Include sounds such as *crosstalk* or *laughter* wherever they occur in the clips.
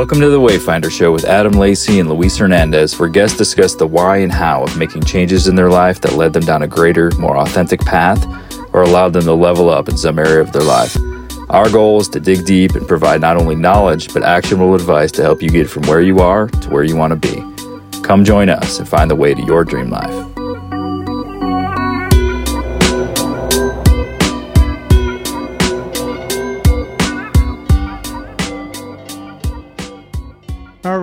Welcome to the Wayfinder Show with Adam Lacey and Luis Hernandez, where guests discuss the why and how of making changes in their life that led them down a greater, more authentic path or allowed them to level up in some area of their life. Our goal is to dig deep and provide not only knowledge, but actionable advice to help you get from where you are to where you want to be. Come join us and find the way to your dream life.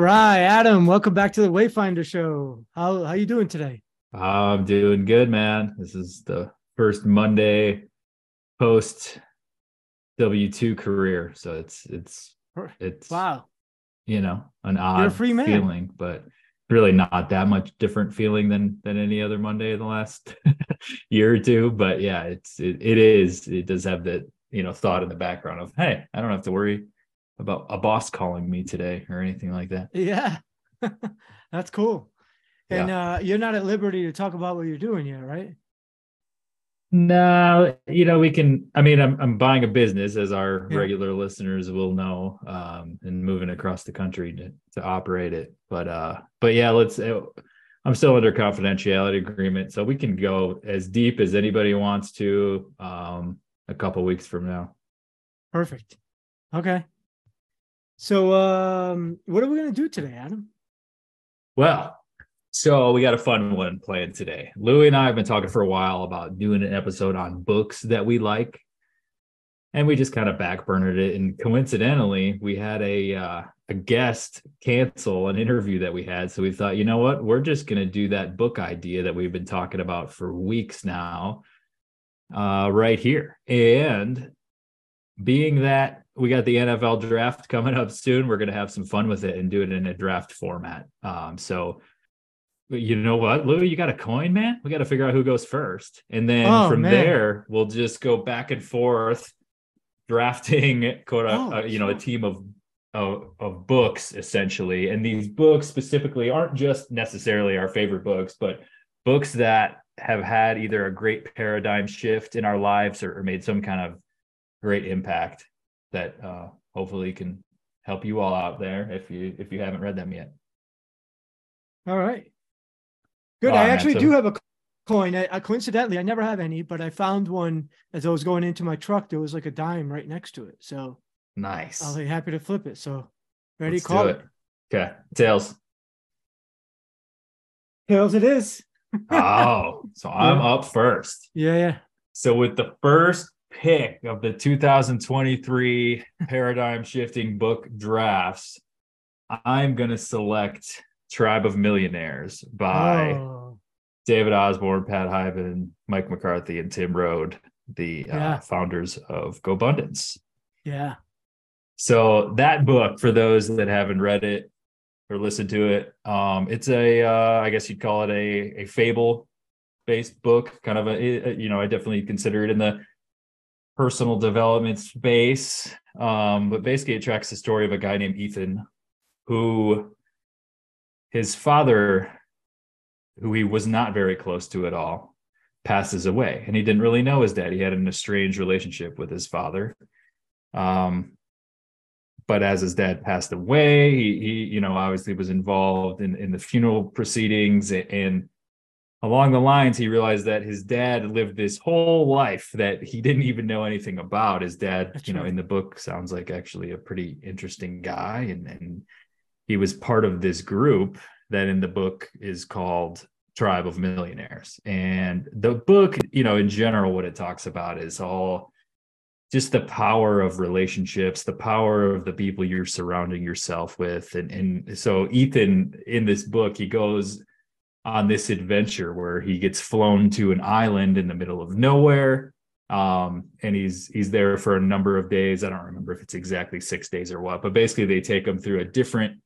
Right, Adam, welcome back to the Wayfinder Show. How how you doing today? Ah, I'm doing good, man. This is the first Monday post W two career, so it's it's it's wow, you know, an odd feeling, but really not that much different feeling than than any other Monday in the last *laughs* year or two. But yeah, it's it, it is it does have that you know thought in the background of hey, I don't have to worry about a boss calling me today or anything like that. Yeah, *laughs* that's cool. And yeah. uh, you're not at liberty to talk about what you're doing yet, right? No, you know, we can. I mean, I'm I'm buying a business, as our yeah. regular listeners will know, um, and moving across the country to, to operate it. But uh, but yeah, let's. Uh, I'm still under confidentiality agreement, so we can go as deep as anybody wants to. Um, a couple weeks from now. Perfect. Okay. So, um, what are we going to do today, Adam? Well, so we got a fun one planned today. Louie and I have been talking for a while about doing an episode on books that we like, and we just kind of backburnered it. And coincidentally, we had a uh, a guest cancel an interview that we had, so we thought, you know what, we're just going to do that book idea that we've been talking about for weeks now, uh, right here. And being that we got the NFL draft coming up soon. We're going to have some fun with it and do it in a draft format. Um, so, you know what, Lou, you got a coin, man. We got to figure out who goes first, and then oh, from man. there we'll just go back and forth, drafting quote, oh, uh, you know, a team of, of of books essentially. And these books specifically aren't just necessarily our favorite books, but books that have had either a great paradigm shift in our lives or, or made some kind of great impact that uh, hopefully can help you all out there if you if you haven't read them yet. All right. Good. I actually so... do have a coin. I, I, coincidentally, I never have any, but I found one as I was going into my truck. There was like a dime right next to it. So nice. I'll be happy to flip it. So ready? Let's call it. it. Okay. Tails. Tails. It is. oh, *laughs* so I'm yeah. up first. Yeah. Yeah. So with the first pick of the 2023 paradigm shifting book drafts, I'm going to select Tribe of Millionaires by oh. David Osborne, Pat Hiban, Mike McCarthy, and Tim Rhode, the uh, yeah. uh, founders of GoBundance. Yeah. So that book, for those that haven't read it or listened to it, um, it's a, uh, I guess you'd call it a, a fable based book, kind of a, you know, I definitely consider it in the personal development space. Um, but basically, it tracks the story of a guy named Ethan who his father, who he was not very close to at all, passes away. And he didn't really know his dad. He had an estranged relationship with his father. Um, but as his dad passed away, he, he you know, obviously was involved in, in the funeral proceedings and along the lines he realized that his dad lived this whole life that he didn't even know anything about. His dad That's you know in the book sounds like actually a pretty interesting guy and, and he was part of this group that in the book is called tribe of millionaires. And the book you know in general what it talks about is all just the power of relationships the power of the people you're surrounding yourself with. And and so ethan in this book he goes on this adventure where he gets flown to an island in the middle of nowhere um, and he's he's there for a number of days. I don't remember if it's exactly six days or what but basically they take him through a different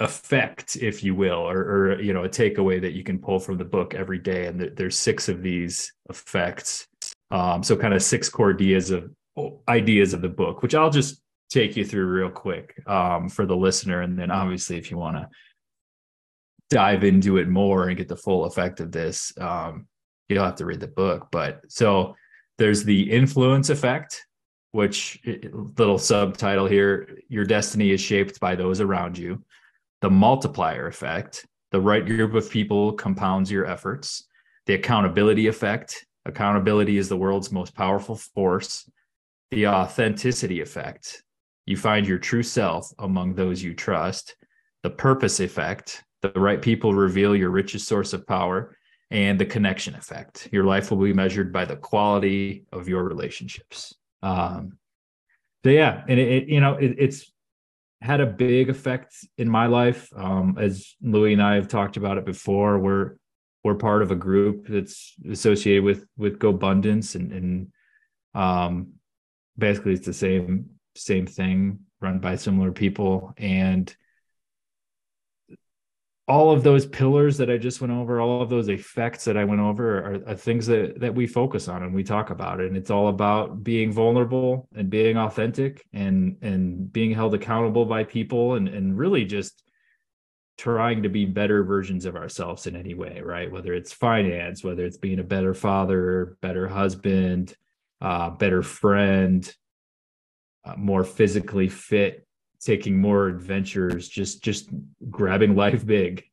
effect if you will or, or you know a takeaway that you can pull from the book every day. And there's six of these effects um, so kind of six core ideas of ideas of the book which i'll just take you through real quick um, for the listener. And then obviously if you want to dive into it more and get the full effect of this, um, you'll have to read the book. But so there's the influence effect, which little subtitle here your destiny is shaped by those around you. The multiplier effect, the right group of people compounds your efforts. The accountability effect, accountability is the world's most powerful force. The authenticity effect, you find your true self among those you trust. The purpose effect, the right people reveal your richest source of power and the connection effect. Your life will be measured by the quality of your relationships. Um, so yeah, and it, it you know it, it's had a big effect in my life. Um, as Louis and I have talked about it before, we're we're part of a group that's associated with with GoBundance, and and um, basically it's the same same thing run by similar people and all of those pillars that I just went over, all of those effects that I went over are, are, things that that we focus on and we talk about. And it's all about being vulnerable and being authentic and and being held accountable by people and and really just trying to be better versions of ourselves in any way, right? Whether it's finance, whether it's being a better father, better husband, uh, better friend, uh, more physically fit taking more adventures, just just grabbing life big,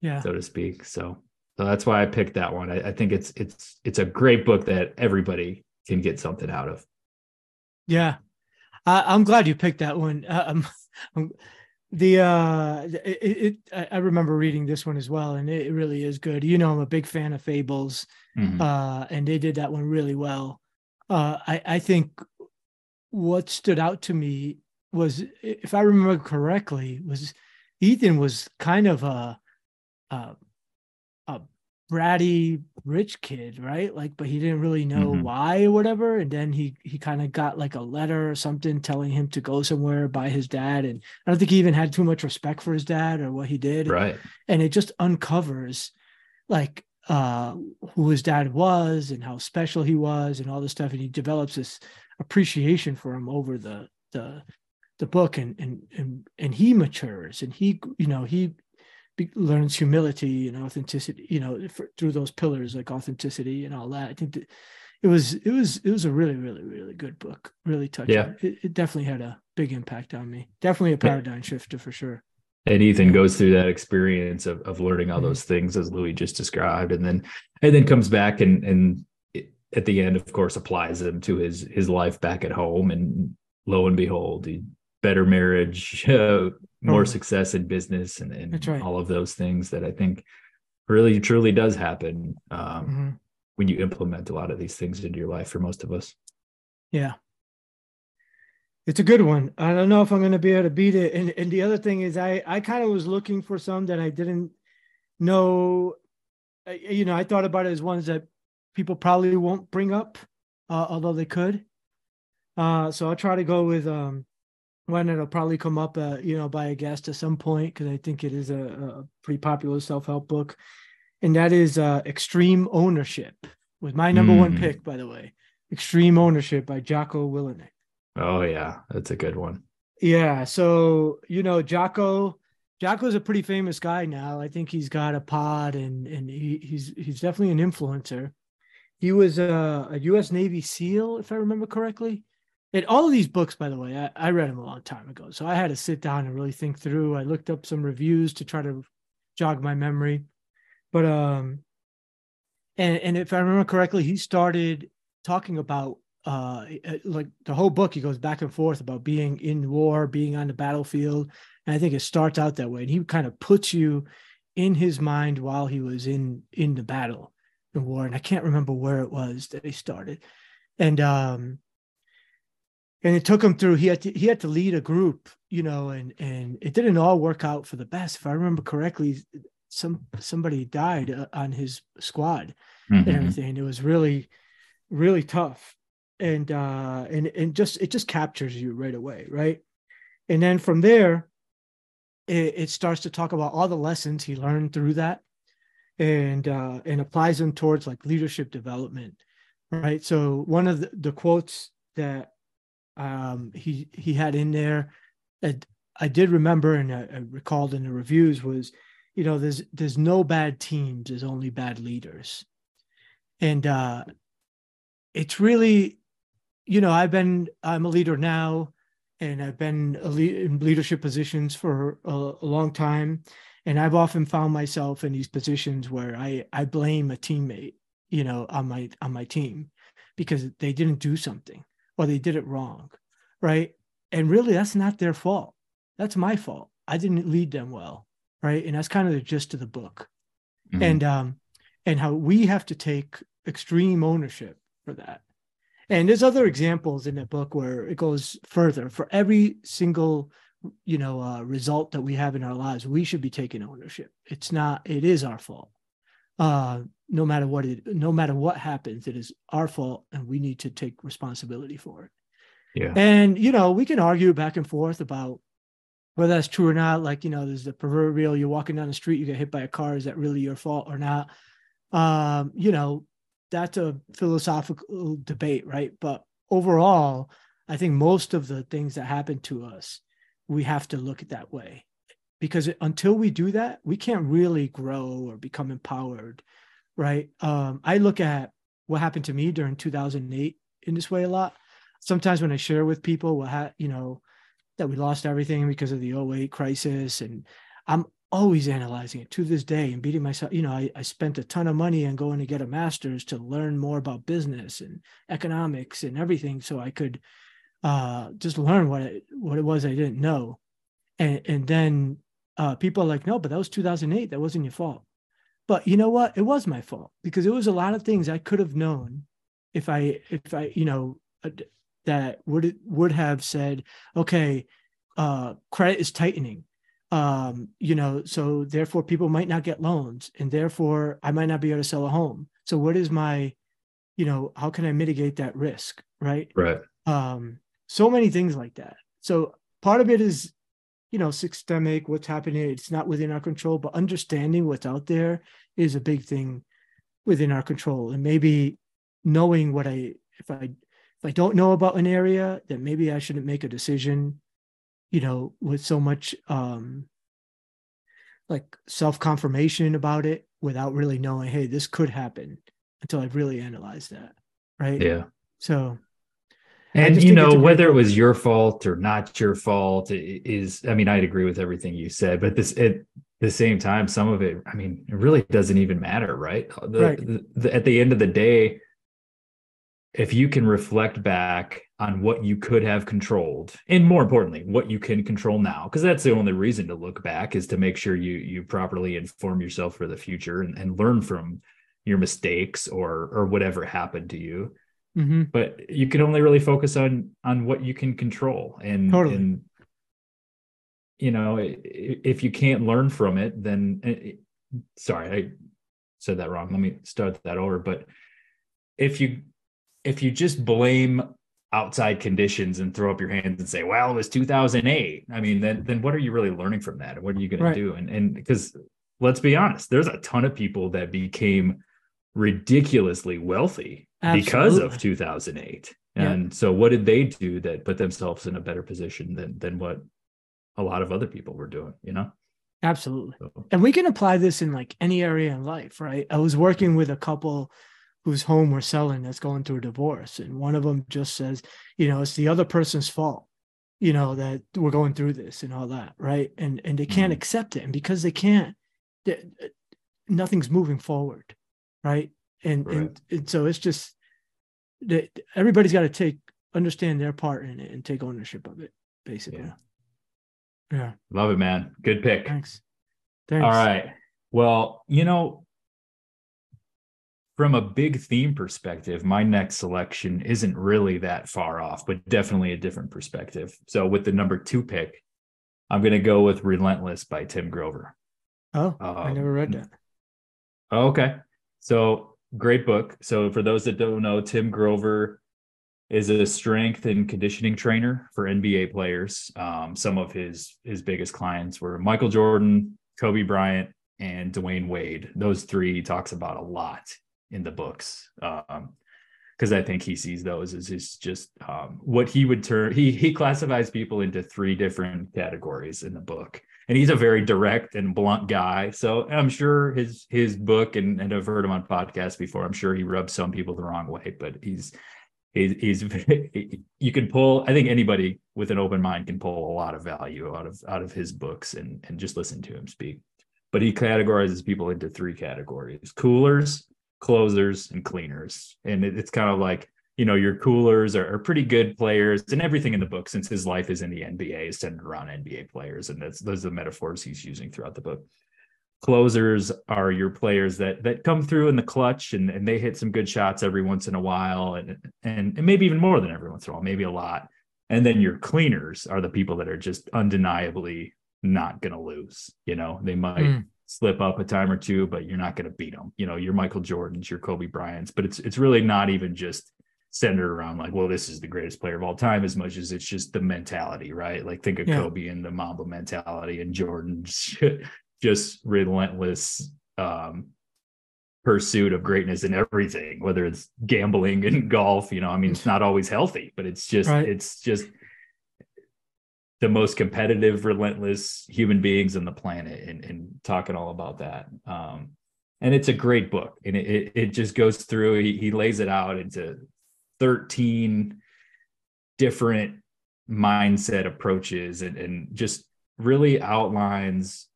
yeah, so to speak. So so that's why I picked that one. I, I think it's it's it's a great book that everybody can get something out of. Yeah, I, am glad you picked that one. *laughs* Um, the uh, it, it, I remember reading this one as well, and it really is good. You know, I'm a big fan of Fables, mm-hmm. uh, and they did that one really well. Uh, I I think what stood out to me was, if I remember correctly, was Ethan was kind of a a, a bratty rich kid, right? Like, but he didn't really know mm-hmm. why or whatever. And then he he kind of got like a letter or something telling him to go somewhere by his dad. And I don't think he even had too much respect for his dad or what he did. Right. And it just uncovers like uh who his dad was and how special he was and all this stuff. And he develops this appreciation for him over the the the book and and and and he matures and he you know he be, learns humility and authenticity you know for, through those pillars like authenticity and all that. I think that it was it was it was a really really really good book really touching. Yeah. it, it definitely had a big impact on me. Definitely a paradigm shifter for sure. And Ethan goes through that experience of, of learning all mm-hmm. those things as Louis just described, and then and then comes back and and at the end, of course, applies them to his his life back at home, and lo and behold, he better marriage, *laughs* uh, more oh. success in business, and, and right. all of those things that I think really truly does happen um, mm-hmm. when you implement a lot of these things into your life for most of us. Yeah. It's a good one. I don't know if I'm going to be able to beat it. And, and the other thing is, I, I kind of was looking for some that I didn't know. You know, I thought about it as ones that people probably won't bring up, uh, although they could. Uh, so I'll try to go with um, one that'll probably come up, uh, you know, by a guest at some point because I think it is a, a pretty popular self-help book, and that is uh, Extreme Ownership, with my number mm. one hmm. pick, by the way. Extreme Ownership by Jocko Willink. Oh yeah, that's a good one. Yeah, so you know, Jocko, Jocko's a pretty famous guy now. I think he's got a pod, and and he, he's he's definitely an influencer. He was a, a U.S. Navy SEAL, if I remember correctly. And all of these books, by the way, I, I read them a long time ago. So I had to sit down and really think through. I looked up some reviews to try to jog my memory. But um and and if I remember correctly, he started talking about uh like the whole book he goes back and forth about being in war, being on the battlefield. And I think it starts out that way. And he kind of puts you in his mind while he was in in the battle in war. And I can't remember where it was that he started. And um and it took him through he had to he had to lead a group you know and and it didn't all work out for the best. If i remember correctly some somebody died uh, on his squad mm-hmm. and everything. It was really really tough. And uh and and just it just captures you right away right? And then from there it, it starts to talk about all the lessons he learned through that and uh and applies them towards like leadership development right? So one of the, the quotes that um, he he had in there that I did remember and I, I recalled in the reviews was, you know, there's there's no bad teams, there's only bad leaders, and uh, it's really, you know, I've been I'm a leader now, and I've been in leadership positions for a, a long time, and I've often found myself in these positions where I I blame a teammate, you know, on my on my team because they didn't do something or they did it wrong, right? And really, that's not their fault. That's my fault. I didn't lead them well, right? And that's kind of the gist of the book, mm-hmm. and um, and how we have to take extreme ownership for that. And there's other examples in the book where it goes further. For every single, you know, uh, result that we have in our lives, we should be taking ownership. It's not. It is our fault. Uh, no matter what it, no matter what happens, it is our fault, and we need to take responsibility for it. Yeah. And you know, we can argue back and forth about whether that's true or not. Like you know, there's the proverbial: you're walking down the street, you get hit by a car. Is that really your fault or not? Um, you know, that's a philosophical debate, right? But overall, I think most of the things that happen to us, we have to look at that way. Because until we do that, we can't really grow or become empowered, right? Um, I look at what happened to me during 2008 in this way a lot. Sometimes when I share with people what ha- you know that we lost everything because of the 08 crisis, and I'm always analyzing it to this day and beating myself. You know, I, I spent a ton of money on going to get a master's to learn more about business and economics and everything, so I could uh, just learn what it what it was I didn't know. And and then uh, people are like, no, but that was 2008. That wasn't your fault. But you know what? It was my fault because it was a lot of things I could have known if I if I you know uh, that would would have said, okay, uh, credit is tightening um, you know, so therefore people might not get loans and therefore I might not be able to sell a home. So what is my, you know, how can I mitigate that risk? Right. Right. Um, so many things like that. So part of it is, you know, systemic, what's happening. It's not within our control, but understanding what's out there is a big thing within our control. And maybe knowing what I, if I, if I don't know about an area, then maybe I shouldn't make a decision you know, with so much um like self confirmation about it without really knowing, hey, this could happen until I've really analyzed that. Right. Yeah. So and you know whether it was your fault or not your fault is i mean i'd agree with everything you said but this at the same time some of it i mean it really doesn't even matter right, uh, the, right. The, the, at the end of the day if you can reflect back on what you could have controlled and more importantly what you can control now because that's the only reason to look back is to make sure you you properly inform yourself for the future and, and learn from your mistakes or or whatever happened to you mm-hmm. but you can only really focus on on what you can control and, totally. and you know if you can't learn from it then eh, eh, sorry i said that wrong let me start that over but if you if you just blame outside conditions and throw up your hands and say, "Well, it was 2008." I mean, then then what are you really learning from that? And what are you going right. to do? And and because let's be honest, there's a ton of people that became ridiculously wealthy Absolutely. because of 2008. And yeah. so what did they do that put themselves in a better position than than what a lot of other people were doing, you know? Absolutely. So. And we can apply this in like any area in life, right? I was working with a couple whose home we're selling that's going through a divorce. And one of them just says, you know, it's the other person's fault, you know, that we're going through this and all that. Right. And and they can't mm-hmm. accept it. And because they can't, nothing's moving forward. Right. And, right. and and so it's just that everybody's got to take understand their part in it and take ownership of it, basically. Yeah. Yeah. Love it, man. Good pick. Thanks. Thanks. All right. Well, you know, from a big theme perspective, my next selection isn't really that far off, but definitely a different perspective. So with the number two pick, I'm going to go with Relentless by Tim Grover. Oh, um, I never read that. Okay. So great book. So for those that don't know, Tim Grover is a strength and conditioning trainer for NBA players. Um, some of his his biggest clients were Michael Jordan, Kobe Bryant, and Dwyane Wade. Those three he talks about a lot in the books um because I think he sees those as is just um, what he would turn. He he classifies people into three different categories in the book, and he's a very direct and blunt guy. So I'm sure his his book, and, and I've heard him on podcasts before. I'm sure he rubs some people the wrong way, but he's he's, he's *laughs* you can pull i think anybody with an open mind can pull a lot of value out of out of his books and and just listen to him speak but he categorizes people into three categories coolers closers and cleaners and it, it's kind of like you know your coolers are, are, pretty good players and everything in the book since his life is in the nba is centered around nba players. And that's those are the metaphors he's using throughout the book. Closers are your players that that come through in the clutch and, and they hit some good shots every once in a while and, and and maybe even more than every once in a while maybe a lot. And then your cleaners are the people that are just undeniably not going to lose you know they might mm. slip up a time or two but you're not going to beat them you know your michael jordans your kobe bryants but it's it's really not even just centered around like well this is the greatest player of all time as much as it's just the mentality right like think of yeah. kobe and the mamba mentality and jordan *laughs* just relentless um, pursuit of greatness in everything, whether it's gambling and *laughs* golf. You know, I mean, it's not always healthy, but it's just right. it's just the most competitive, relentless human beings on the planet, and, and talking all about that. Um, and it's a great book, and it it, it just goes through. He, he lays it out into thirteen different mindset approaches, and and just really outlines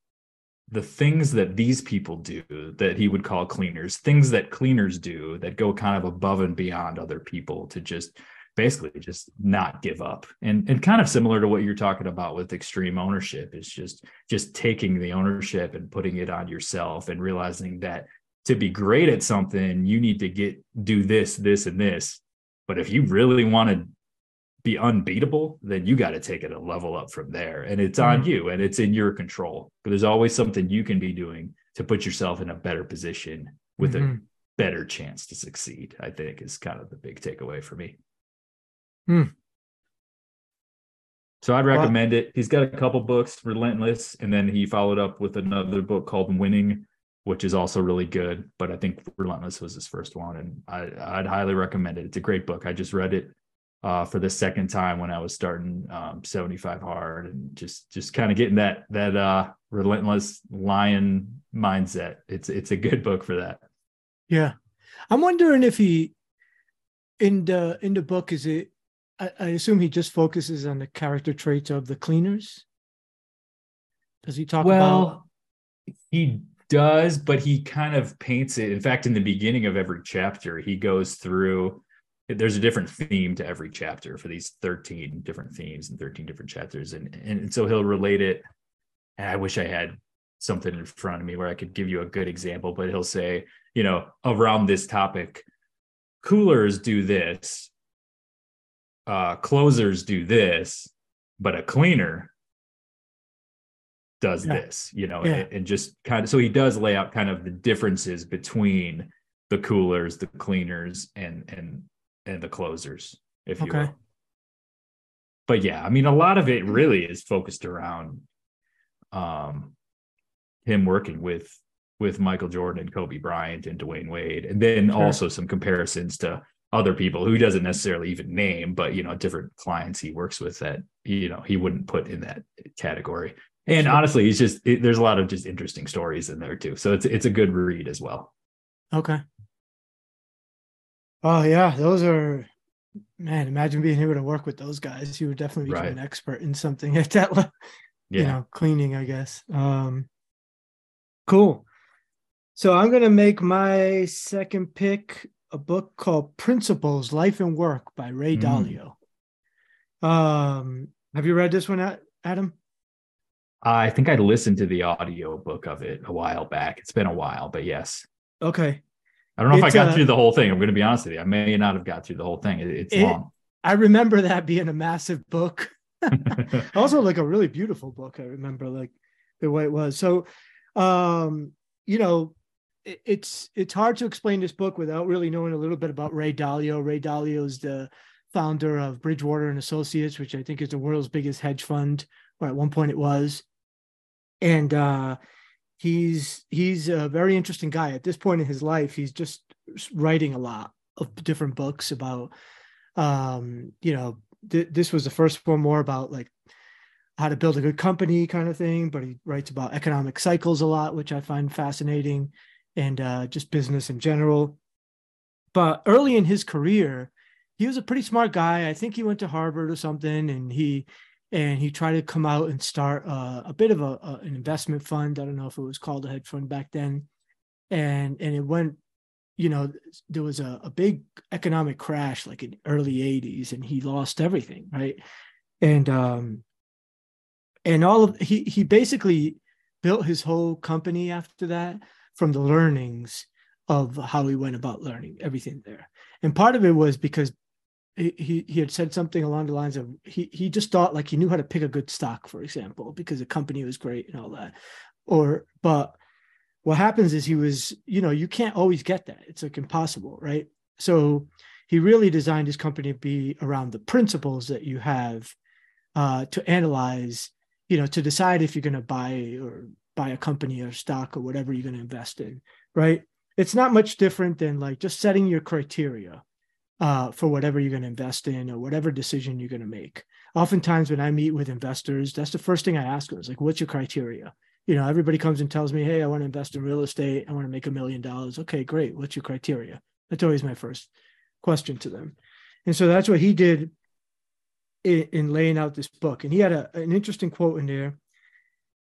the things that these people do that he would call cleaners, things that cleaners do that go kind of above and beyond other people to just basically just not give up. And and kind of similar to what you're talking about with extreme ownership is just just taking the ownership and putting it on yourself and realizing that to be great at something, you need to get do this, this, and this. But if you really want to be unbeatable, then you got to take it a level up from there. And it's on mm-hmm. you and it's in your control. But there's always something you can be doing to put yourself in a better position with mm-hmm. a better chance to succeed, I think is kind of the big takeaway for me. Hmm. So I'd recommend it. He's got a couple books, Relentless, and then he followed up with another book called Winning, which is also really good. But I think Relentless was his first one, and I, would highly recommend it. It's a great book. I just read it uh, for the second time when I was starting um, 75 hard and just just kind of getting that that uh, relentless lion mindset. It's it's a good book for that. Yeah, I'm wondering if he in the in the book is it. I, I assume he just focuses on the character traits of the cleaners. Does he talk well, about? He does, but he kind of paints it. In fact, in the beginning of every chapter, he goes through there's a different theme to every chapter for these 13 different themes and 13 different chapters and and so he'll relate it and i wish i had something in front of me where i could give you a good example but he'll say you know around this topic coolers do this uh closers do this but a cleaner does yeah. this you know yeah. and, and just kind of so he does lay out kind of the differences between the coolers the cleaners and and and the closers, if you okay. will. But yeah, I mean, a lot of it really is focused around um, him working with with Michael Jordan and Kobe Bryant and Dwyane Wade, and then sure. also some comparisons to other people who he doesn't necessarily even name, but you know, different clients he works with that you know he wouldn't put in that category. And honestly, it's just it, there's a lot of just interesting stories in there too. So it's it's a good read as well. Okay. Oh yeah, those are man. Imagine being able to work with those guys. You would definitely become right. an expert in something *laughs* at that level. Yeah. You know, cleaning, I guess. Um, cool. So I'm gonna make my second pick a book called Principles: Life and Work by Ray mm. Dalio. Um, have you read this one, Adam? I think I listened to the audio book of it a while back. It's been a while, but yes. Okay. I don't know if I got uh, through the whole thing. I'm going to be honest with you. I may not have got through the whole thing. It, it's it, long. I remember that being a massive book. *laughs* *laughs* also, like a really beautiful book. I remember like the way it was. So, um, you know, it, it's it's hard to explain this book without really knowing a little bit about Ray Dalio. Ray Dalio is the founder of Bridgewater and Associates, which I think is the world's biggest hedge fund, or at one point it was. And uh, he's he's a very interesting guy at this point in his life he's just writing a lot of different books about um you know th- this was the first one more about like how to build a good company kind of thing but he writes about economic cycles a lot which i find fascinating and uh just business in general but early in his career he was a pretty smart guy. I think he went to Harvard or something, and he and he tried to come out and start uh, a bit of a, a, an investment fund. I don't know if it was called a hedge fund back then, and and it went. You know, there was a, a big economic crash like in early '80s, and he lost everything, right? And um, and all of he he basically built his whole company after that from the learnings of how he went about learning everything there. And part of it was because he he had said something along the lines of he he just thought like he knew how to pick a good stock, for example, because the company was great and all that. Or but what happens is he was, you know, you can't always get that. It's like impossible, right? So he really designed his company to be around the principles that you have uh, to analyze, you know, to decide if you're going to buy or buy a company or stock or whatever you're going to invest in, right? It's not much different than like just setting your criteria uh, for whatever you're going to invest in or whatever decision you're going to make. Oftentimes, when I meet with investors, that's the first thing I ask them is like, what's your criteria? You know, everybody comes and tells me, hey, I want to invest in real estate. I want to make a million dollars. Okay, great. What's your criteria? That's always my first question to them. And so that's what he did in, in laying out this book. And he had a, an interesting quote in there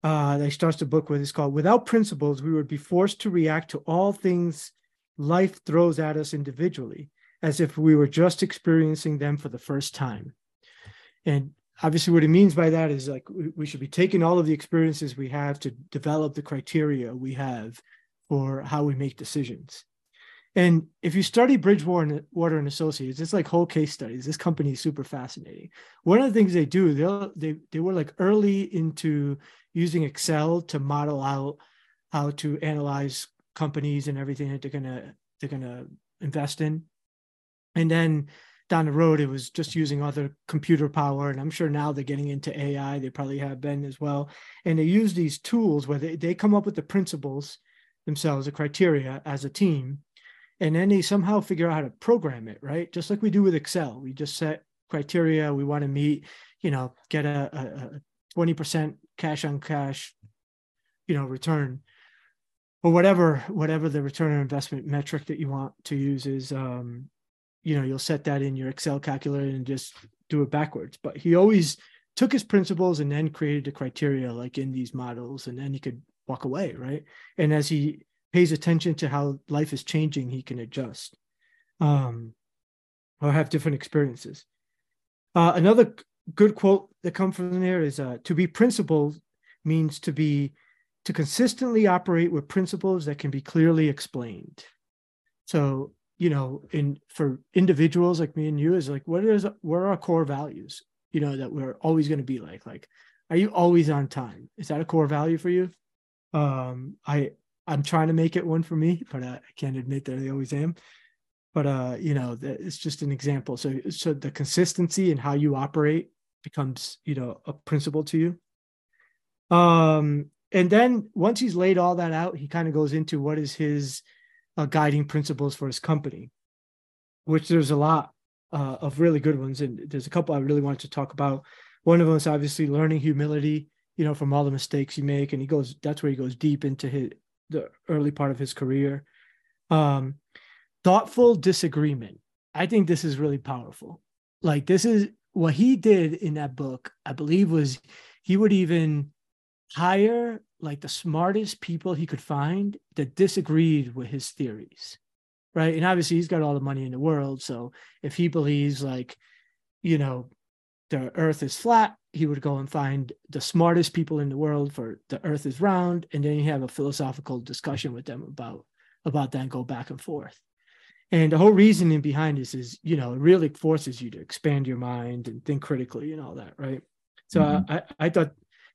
uh, that he starts the book with. It's called Without Principles, We Would Be Forced to React to All Things Life Throws at Us Individually, as if we were just experiencing them for the first time. And obviously, what it means by that is like we should be taking all of the experiences we have to develop the criteria we have for how we make decisions. And if you study Bridgewater Water and Associates, it's like whole case studies. This company is super fascinating. One of the things they do, they they they were like early into using Excel to model out how to analyze companies and everything that they're gonna they're gonna invest in. And then down the road, it was just using other computer power. And I'm sure now they're getting into AI. They probably have been as well. And they use these tools where they, they come up with the principles themselves, the criteria as a team. And then they somehow figure out how to program it, right? Just like we do with Excel. We just set criteria we want to meet, you know, get a, a, 20% cash on cash, you know, return or whatever, whatever the return on investment metric that you want to use is, um, you know, you'll set that in your Excel calculator and just do it backwards. But he always took his principles and then created the criteria like in these models, and then he could walk away, right? And as he pays attention to how life is changing, he can adjust um, or have different experiences. Uh, another good quote that come from there is uh, to be principled means to be to consistently operate with principles that can be clearly explained so you know in for individuals like me and you is like what is what are our core values you know that we're always going to be like? Like are you always on time? Is that a core value for you? Um i i'm trying to make it one for me but i, I can't admit that i always am. But uh you know it's just an example. So so the consistency and how you operate becomes you know a principle to you. Um and then once he's laid all that out he kind of goes into what is his uh, guiding principles for his company which there's a lot uh, of really good ones. And there's a couple i really wanted to talk about. One of them is obviously learning humility you know from all the mistakes you make. And he goes that's where he goes deep into his the early part of his career. Um thoughtful disagreement. I think this is really powerful. Like this is what he did in that book, I believe, was he would even hire like the smartest people he could find that disagreed with his theories. Right. And obviously, he's got all the money in the world. So if he believes, like, you know, the earth is flat, he would go and find the smartest people in the world for the earth is round. And then you have a philosophical discussion with them about about that and go back and forth. And the whole reasoning behind this is, you know, it really forces you to expand your mind and think critically and all that, right? So mm-hmm. I, I thought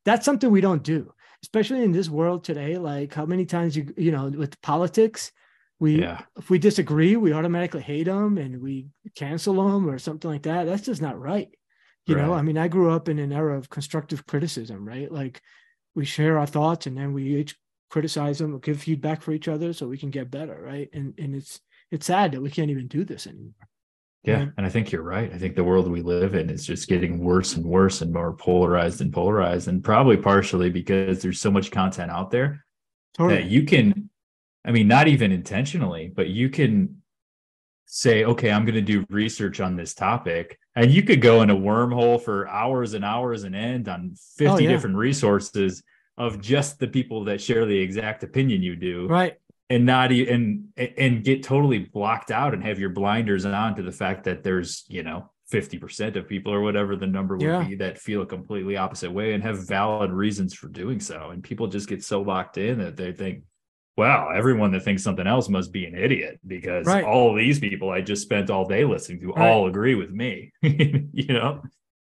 that's something we don't do, especially in this world today. Like how many times you, you know, with politics, we yeah. if we disagree, we automatically hate them and we cancel them or something like that. That's just not right. You right. know, I mean, I grew up in an era of constructive criticism, right? Like we share our thoughts and then we each criticize them or give feedback for each other so we can get better, right? And and it's it's sad that we can't even do this anymore. Yeah, and I think you're right. I think the world we live in is just getting worse and worse and more polarized and polarized, and probably partially because there's so much content out there totally. that you can, I mean, not even intentionally, but you can say, okay, I'm going to do research on this topic. And you could go in a wormhole for hours and hours and end on 50 oh, yeah. different resources of just the people that share the exact opinion you do. Right. And not even and get totally blocked out and have your blinders on to the fact that there's, you know, 50% of people or whatever the number would yeah. be that feel a completely opposite way and have valid reasons for doing so. And people just get so locked in that they think, wow, everyone that thinks something else must be an idiot because right. all these people I just spent all day listening to right. all agree with me. *laughs* you know?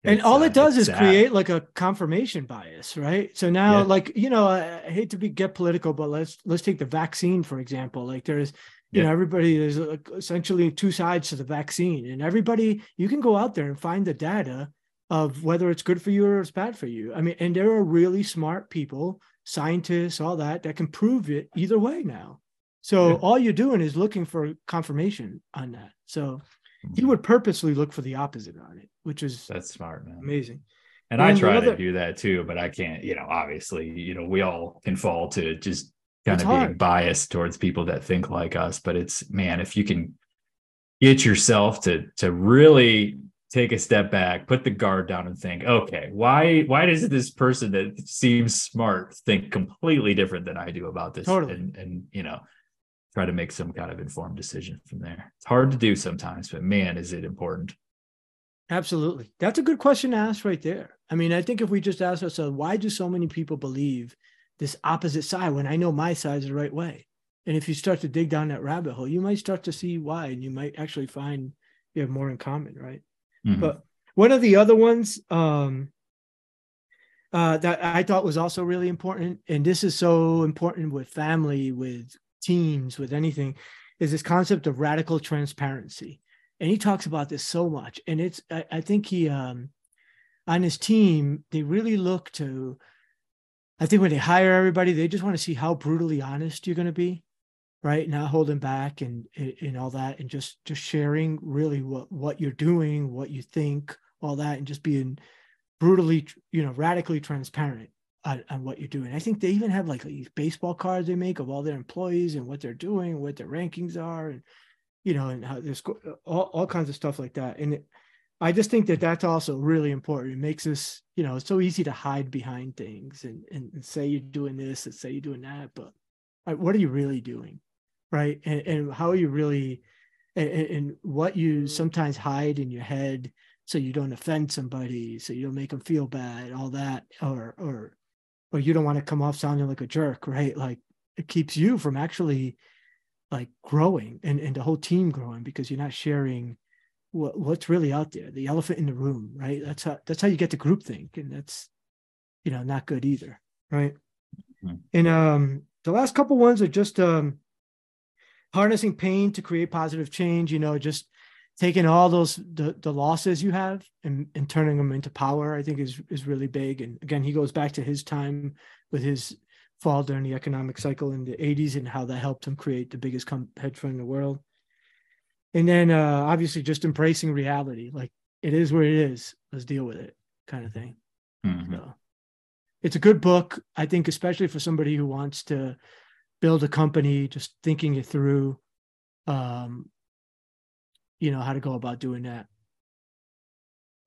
And all uh, it does is sad. create like a confirmation bias right so now yeah. like you know I, I, hate to be get political but let's let's take the vaccine for example like there's you yeah. know everybody there's like essentially two sides to the vaccine and everybody you can go out there and find the data of whether it's good for you or it's bad for you i mean and there are really smart people scientists all that that can prove it either way now so yeah. all you're doing is looking for confirmation on that so he would purposely look for the opposite on it, which is that's smart, man. Amazing. And, and I try other, to do that too, but I can't, you know, obviously, you know, we all can fall to just kind of being biased towards people that think like us. But it's man, if you can get yourself to to really take a step back, put the guard down and think, okay, why why does this person that seems smart think completely different than I do about this? Totally. And and you know, try to make some kind of informed decision from there. It's hard to do sometimes, but man, is it important. Absolutely. That's a good question to ask right there. I mean, I think if we just ask ourselves, why do so many people believe this opposite side when I know my side is the right way? And if you start to dig down that rabbit hole, you might start to see why, and you might actually find you have more in common, right? Mm-hmm. But one of the other ones um, uh, that I thought was also really important, and this is so important with family, with teams, with anything, is this concept of radical transparency. And he talks about this so much. And it's, I, I think he, um, on his team, they really look to, I think when they hire everybody, they just want to see how brutally honest you're going to be, right? Not holding back and, and all that, and just, just sharing really what, what you're doing, what you think, all that, and just being brutally, you know, radically transparent on, on what you're doing. I think they even have like these baseball cards they make of all their employees and what they're doing, what their rankings are, and you know, and how there's all, all kinds of stuff like that. And it, I just think that that's also really important. It makes us, you know, it's so easy to hide behind things and, and, and say you're doing this and say you're doing that, but like, what are you really doing? Right. And, and how are you really, and, and what you sometimes hide in your head so you don't offend somebody, so you don't make them feel bad, all that, or, or, or you don't want to come off sounding like a jerk, right? Like it keeps you from actually like growing and, and the whole team growing because you're not sharing what, what's really out there, the elephant in the room, right? That's how that's how you get to groupthink, and that's you know not good either, right? Mm-hmm. And um, the last couple ones are just um, harnessing pain to create positive change. You know, just taking all those the, the losses you have and, and turning them into power i think is is really big. And again he goes back to his time with his fall during the economic cycle in the 80s and how that helped him create the biggest com- hedge fund in the world. And then uh, obviously just embracing reality like it is where it is let's deal with it kind of thing. Mm-hmm. so it's a good book i think especially for somebody who wants to build a company just thinking it through um, you know how to go about doing that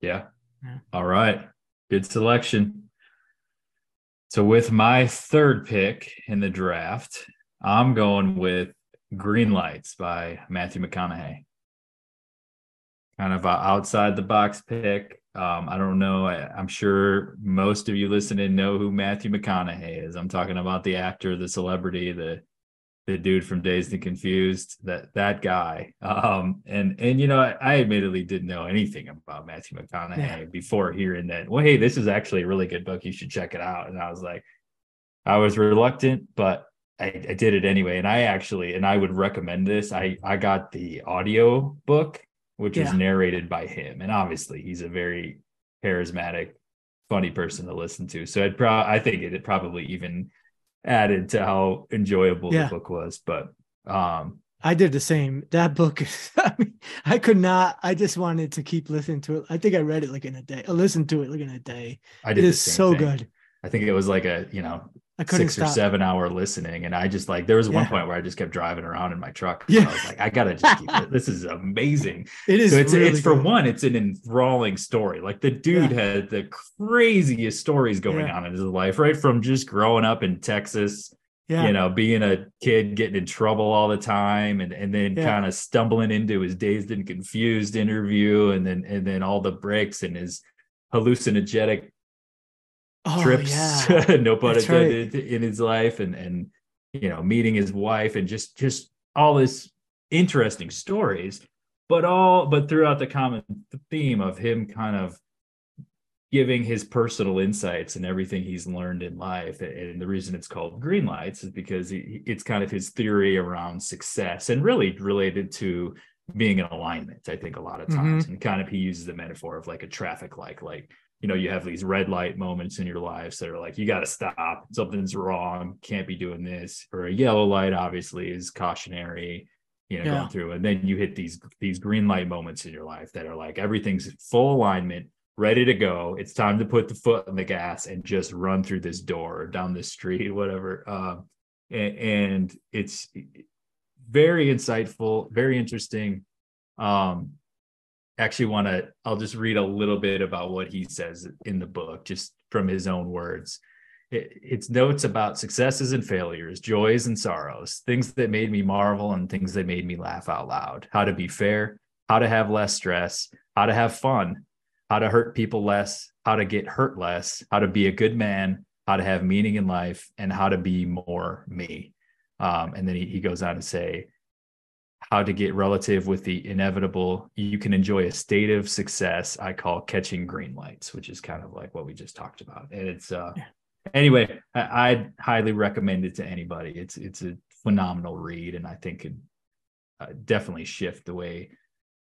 yeah, yeah. all right good selection so with my third pick in the draft i'm going with green lights by matthew mcconaughey kind of outside the box pick um, I don't know. I, am sure most of you listening know who Matthew McConaughey is. I'm talking about the actor, the celebrity, the the dude from Dazed and Confused, that that guy. Um, and and you know, I, I admittedly didn't know anything about Matthew McConaughey yeah. before hearing that. Well, hey, this is actually a really good book. You should check it out. And I was like, I was reluctant, but I, I did it anyway. And I actually, and I would recommend this. I I got the audio book, which yeah. was narrated by him, and obviously he's a very charismatic, funny person to listen to. So I'd pro- I think it probably even added to how enjoyable yeah. the book was. But um I did the same. That book *laughs* I mean, I could not I just wanted to keep listening to it. I think I read it like in a day. I listened to it like in a day. I did it is so thing. good. I think it was like a, you know, I couldn't six stop. or seven hour listening. And I just like there was one point where I just kept driving around in my truck. Yeah. I was like, I gotta just keep it. This is amazing. *laughs* It is. So it's really it's for one, it's an enthralling story. Like the dude had the craziest stories going Yeah. on in his life, right? From just growing up in Texas, Yeah. you know, being a kid getting in trouble all the time and, and then Yeah. kind of stumbling into his dazed and confused interview and then and then all the breaks and his hallucinogenic oh, trips, Yeah. *laughs* no pun That's right. in his life, and and you know, meeting his wife, and just just all this interesting stories, but all but throughout the common theme of him kind of giving his personal insights and everything he's learned in life and the reason it's called green lights is because it's kind of his theory around success and really related to being in alignment i think a lot of mm-hmm. times and kind of he uses the metaphor of like a traffic light like you know you have these red light moments in your lives that are like you got to stop. Something's wrong. Can't be doing this. Or a yellow light obviously is cautionary you know Yeah. going through. And then you hit these these green light moments in your life that are like everything's full alignment ready to go. It's time to put the foot on the gas and just run through this door or down this street *laughs* whatever. Um and, and it's very insightful very interesting. Um actually want to i'll just read a little bit about what he says in the book just from his own words. It, it's notes about successes and failures joys and sorrows things that made me marvel and things that made me laugh out loud. How to be fair how to have less stress how to have fun how to hurt people less how to get hurt less how to be a good man how to have meaning in life and how to be more me. Um, and then he, he goes on to say how to get relative with the inevitable. You can enjoy a state of success I call catching green lights, which is kind of like what we just talked about. And it's uh Yeah. anyway, I, I'd highly recommend it to anybody. It's it's a phenomenal read, and I think it uh, definitely shift the way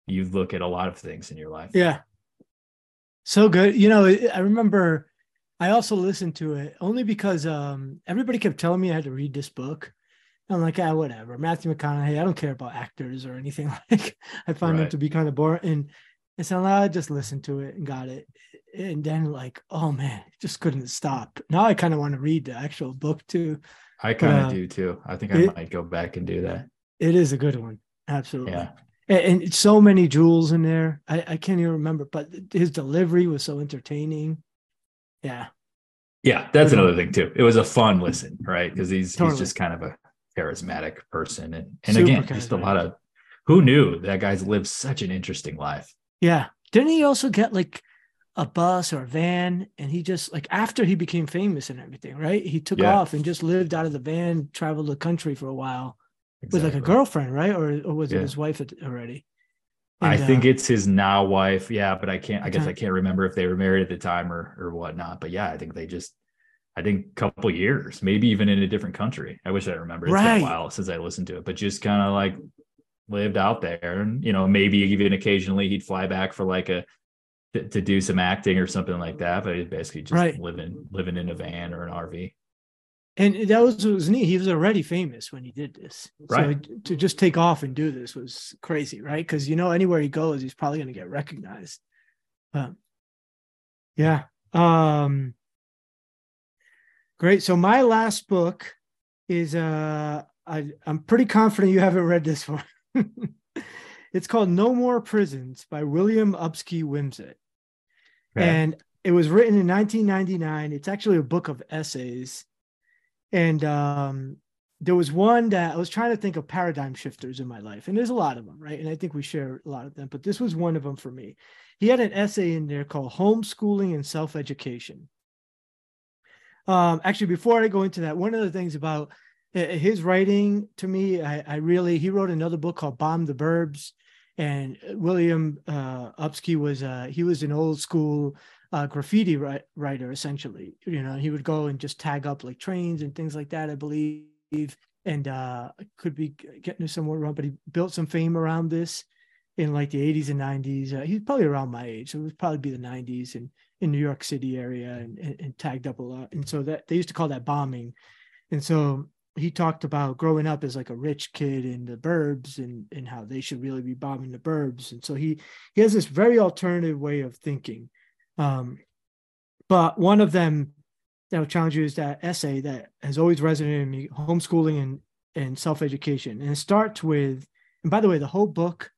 you look at a lot of things in your life. Yeah. So good. You know, I remember I also listened to it only because um everybody kept telling me I had to read this book. I'm like, ah, whatever. Matthew McConaughey, I don't care about actors or anything *laughs* like I find them to be kind of boring. And, and so I just listened to it and got it. And then like, oh man, just couldn't stop. Now I kind of want to read the actual book too. I kind of Uh, do too. I think I it- might go back and do that. It is a good one. Absolutely. Yeah. And, and so many jewels in there. I, I can't even remember, but his delivery was so entertaining. Yeah. Yeah, that's another thing too. It was a fun listen, right? Because he's Totally. he's just kind of a charismatic person, and and Super again, just a lot of who knew that guy's lived such an interesting life. Yeah. Didn't he also get like a bus or a van? And he just like after he became famous and everything, right? He took Yeah. off and just lived out of the van, traveled the country for a while with like a girlfriend, right? Or, or was it his wife already? I think uh, it's his now wife. Yeah, but I can't. I guess Okay. I can't remember if they were married at the time or or whatnot. But yeah, I think they just. I think a couple years, maybe even in a different country. I wish I remember. It's been Right. a while since I listened to it, but just kind of like lived out there, and you know, maybe even occasionally he'd fly back for like a to, to do some acting or something like that. But he's basically just Right. living living in a van or an RV. and that was, was neat. He was already famous when he did this. Right. So to just take off and do this was crazy, right? Because you know, anywhere he goes, he's probably going to get recognized. Yeah. Um great. So my last book is uh I, I'm pretty confident you haven't read this one. *laughs* it's called No More Prisons by William Upski Wimsatt. Okay. And it was written in 1999. It's actually a book of essays. And um, there was one that I was trying to think of paradigm shifters in my life. And there's a lot of them, right? And I think we share a lot of them, but this was one of them for me. He had an essay in there called Homeschooling and Self Education. Um, actually, before I go into that, one of the things about uh, his writing to me, I, I really, he wrote another book called Bomb the Burbs. And William uh, Upski was, uh, he was an old school uh, graffiti ri- writer, essentially. You know, he would go and just tag up like trains and things like that, I believe. And uh, could be getting this somewhere wrong, but he built some fame around this in like the 80s and 90s. Uh, he's probably around my age, so it would probably be the 90s and in New York City area and, and, and tagged up a lot. And so that they used to call that bombing. And so he talked about growing up as like a rich kid in the burbs and, and how they should really be bombing the burbs. And so he he has this very alternative way of thinking. Um, but one of them that I'll challenge you is that essay that has always resonated in me: homeschooling and and self education. And it starts with, and by the way, the whole book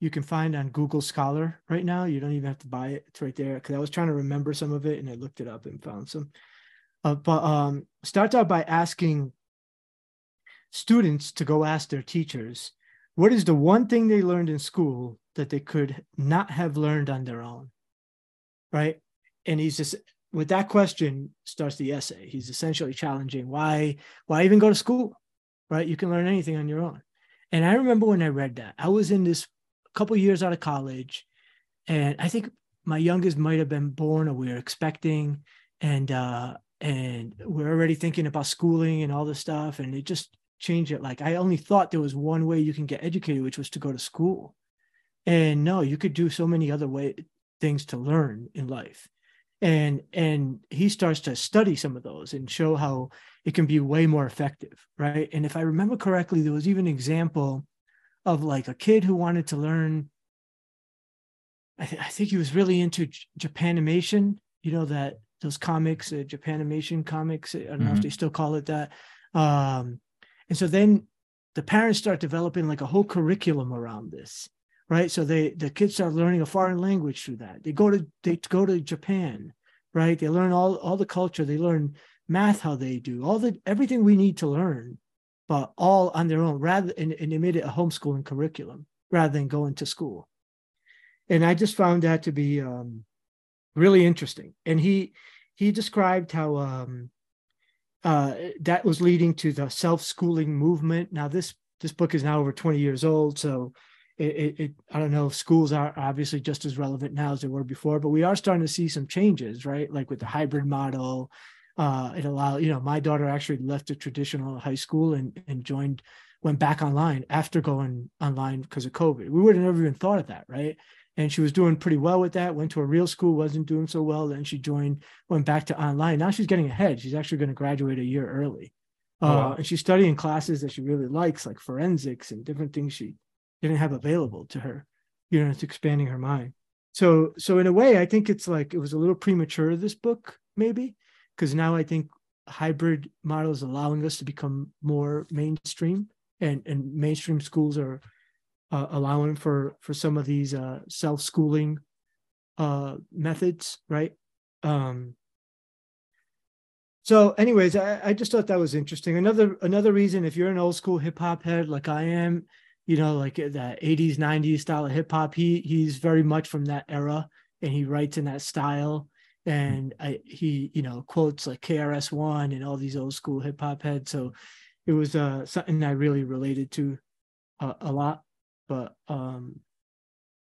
you can find on Google Scholar right now. You don't even have to buy it; it's right there. Because I was trying to remember some of it, and I looked it up and found some. Uh, but um, starts out by asking students to go ask their teachers, what is the one thing they learned in school that they could not have learned on their own? Right. And he's just with that question starts the essay. He's essentially challenging why why even go to school? Right? You can learn anything on your own. And I remember when I read that, I was in this couple years out of college, and I think my youngest might have been born or we were expecting, and uh, and we're already thinking about schooling and all this stuff, and it just changed it. Like I only thought there was one way you can get educated, which was to go to school, and no, you could do so many other way things to learn in life. And and he starts to study some of those and show how it can be way more effective right? And if i remember correctly there was even an example of like a kid who wanted to learn i, th- I think he was really into J- japanimation you know that those comics uh, japanimation comics i don't mm-hmm. know if mm-hmm. they still call it that um and so then the parents start developing like a whole curriculum around this right? So they the kids start learning a foreign language through that. They go to they go to Japan, right? They learn all all the culture. They learn math how they do all the everything we need to learn, but all on their own. Rather, and, and they made it a homeschooling curriculum rather than going to school. And I just found that to be um, really interesting. And he he described how um, uh, that was leading to the self schooling movement. Now this this book is now over 20 years old, so it, it, I don't know if schools are obviously just as relevant now as they were before, but we are starting to see some changes, right? Like with the hybrid model, uh, it allowed, you know, my daughter actually left a traditional high school and, and joined, went back online after going online because of COVID. We would have never even thought of that, right? And she was doing pretty well with that, went to a real school, wasn't doing so well. Then she joined, went back to online. Now she's getting ahead. She's actually going to graduate a year early. Uh, wow. And she's studying classes that she really likes, like forensics and different things she didn't have available to her you know it's expanding her mind so so in a way i think it's like it was a little premature this book maybe because now i think hybrid model is allowing us to become more mainstream and and mainstream schools are uh, allowing for for some of these uh, self-schooling uh, methods right um so anyways I, I just thought that was interesting another another reason if you're an old school hip-hop head like i am you know, like uh, that 80s, 90s style of hip hop. He he's very much from that era and he writes in that style. And I he, you know, quotes like KRS One and all these old school hip hop heads. So it was uh something I really related to uh, a lot. But um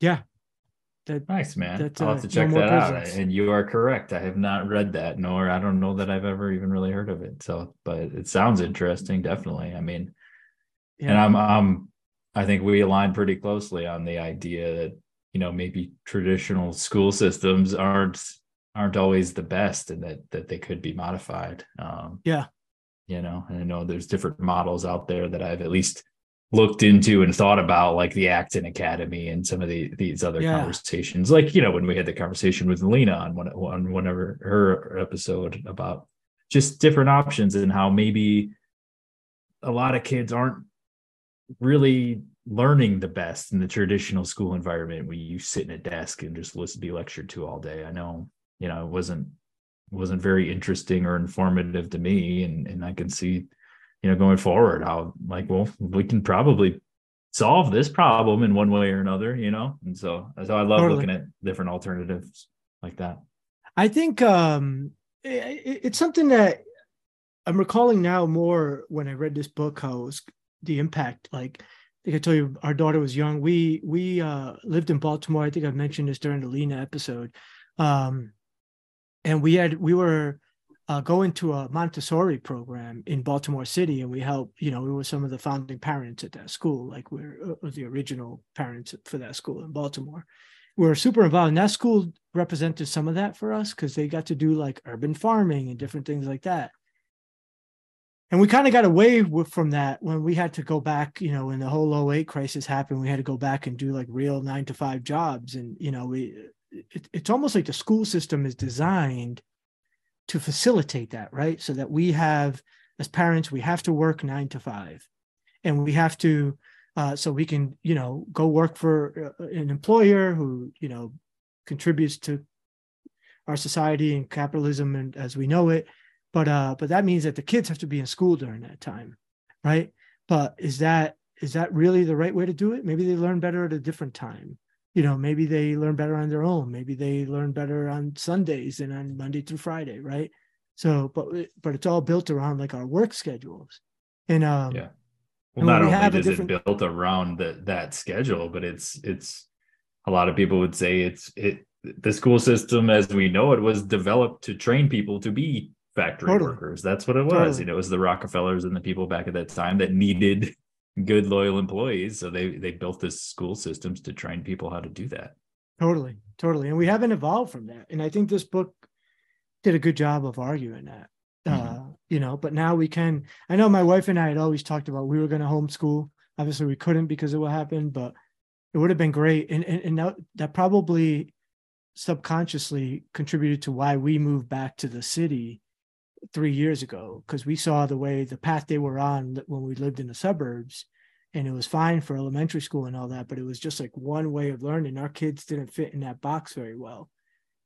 yeah. That, nice man. That's, I'll have uh, to check no that out. And you are correct. I have not read that, nor I don't know that I've ever even really heard of it. So, but it sounds interesting, definitely. I mean, yeah. and I'm I'm I think we align pretty closely on the idea that you know maybe traditional school systems aren't aren't always the best and that that they could be modified. Um, yeah, you know, and I know there's different models out there that I've at least looked into and thought about, like the Acton Academy and some of the these other yeah. conversations. Like you know when we had the conversation with Lena on one on whenever her episode about just different options and how maybe a lot of kids aren't really learning the best in the traditional school environment where you sit in a desk and just listen be lectured to all day. I know, you know, it wasn't wasn't very interesting or informative to me. And and I can see, you know, going forward how like, well, we can probably solve this problem in one way or another, you know? And so so I love totally. looking at different alternatives like that. I think um it, it's something that I'm recalling now more when I read this book how was the impact. Like I think I told you, our daughter was young. We we uh, lived in Baltimore. I think I mentioned this during the Lena episode, um, and we had we were uh, going to a Montessori program in Baltimore City, and we helped. You know, we were some of the founding parents at that school. Like we're uh, the original parents for that school in Baltimore. We were super involved, and that school represented some of that for us because they got to do like urban farming and different things like that and we kind of got away with, from that when we had to go back you know when the whole 08 crisis happened we had to go back and do like real nine to five jobs and you know we it, it's almost like the school system is designed to facilitate that, right? So that we have, as parents, we have to work nine to five, and we have to, uh, so we can, you know, go work for uh, an employer who, you know, contributes to our society and capitalism and as we know it. But uh, but that means that the kids have to be in school during that time, right? But is that is that really the right way to do it? Maybe they learn better at a different time you know maybe they learn better on their own maybe they learn better on sundays and on monday through friday right? So but but it's all built around like our work schedules. And um yeah. Well not only is different... it built around that that schedule but it's it's a lot of people would say it's it the school system as we know it was developed to train people to be factory totally. workers. That's what it was. Totally. you know it was the rockefellers and the people back at that time that needed good loyal employees. So they they built this school systems to train people how to do that. Totally totally. And we haven't evolved from that. And i think this book did a good job of arguing that mm-hmm. uh you know but now we can i know my wife and i had always talked about we were going to homeschool. Obviously we couldn't because of what happened but it would have been great. And and, and that, that probably subconsciously contributed to why we moved back to the city three years ago because we saw the way the path they were on when we lived in the suburbs and it was fine for elementary school and all that but it was just like one way of learning our kids didn't fit in that box very well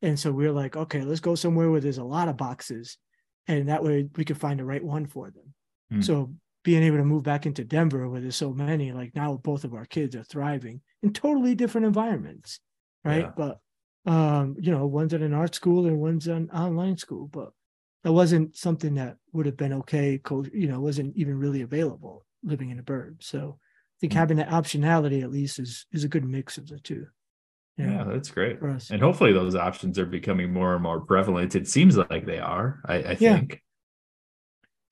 and so we are like okay let's go somewhere where there's a lot of boxes and that way we could find the right one for them mm. so being able to move back into denver where there's so many like now both of our kids are thriving in totally different environments right yeah. but um you know one's at an art school and one's an online school but that wasn't something that would have been okay you know wasn't even really available living in a burb so i think mm-hmm. having that optionality at least is is a good mix of the two. Yeah, that's great. And hopefully those options are becoming more and more prevalent. It seems like they are i, I yeah. think.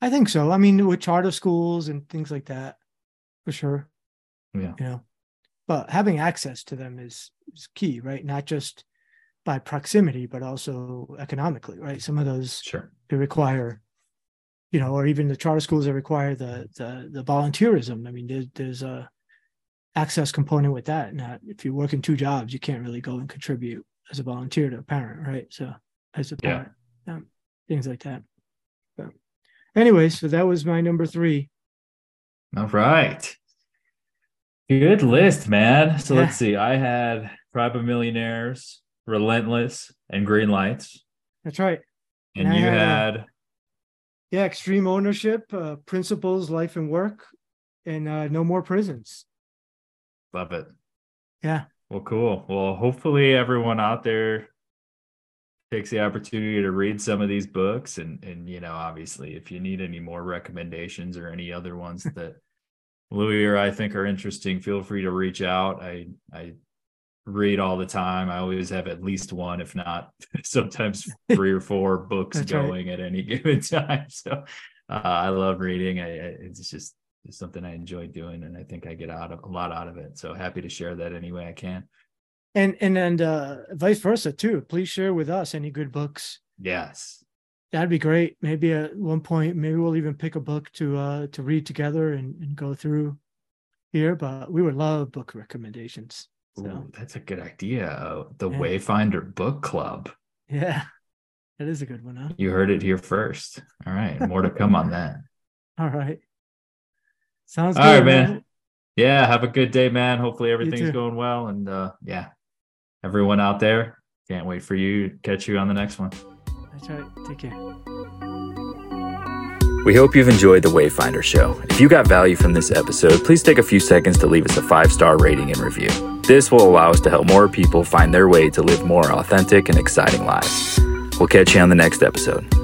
I think so. I mean with charter schools and things like that for sure. Yeah. You know but having access to them is is key right? Not just by proximity, but also economically, right? Some of those sure they require, you know, or even the charter schools that require the the, the volunteerism. I mean, there's, there's a access component with that. Not if you're working two jobs, you can't really go and contribute as a volunteer to a parent, right? So as a parent, yeah. Um, things like that. But anyway, so that was my number three. All right. Good list, man. So yeah. let's see. I had Tribe of Millionaires, Relentless, and Green Lights. That's right. And, and you had, had yeah, extreme ownership, uh, principles, life and work, and uh, no more prisons. Love it. Yeah. Well, cool. Well, hopefully everyone out there takes the opportunity to read some of these books and and you know obviously if you need any more recommendations or any other ones *laughs* that Louis or I think are interesting feel free to reach out I I read all the time. I always have at least one, if not *laughs* sometimes three or four *laughs* books going right. at any *laughs* given time. So uh, I love reading. I, it's just it's something I enjoy doing, and I think I get out of a lot out of it. So happy to share that any way I can. And and and uh, vice versa too. Please share with us any good books. Yes, that'd be great. Maybe at one point, maybe we'll even pick a book to uh to read together and, and go through here. But we would love book recommendations. So Ooh, that's a good idea. The yeah. Wayfinder Book Club. Yeah, *laughs* that is a good one, huh? You heard it here first. All right, more to come on that. *laughs* All right. Sounds All good, right, man. man. Yeah, have a good day, man. Hopefully everything's going well. And uh yeah, everyone out there, can't wait for you catch you on the next one. That's right. Take care. We hope you've enjoyed the Wayfinder Show. If you got value from this episode, please take a few seconds to leave us a five star rating and review. This will allow us to help more people find their way to live more authentic and exciting lives. We'll catch you on the next episode.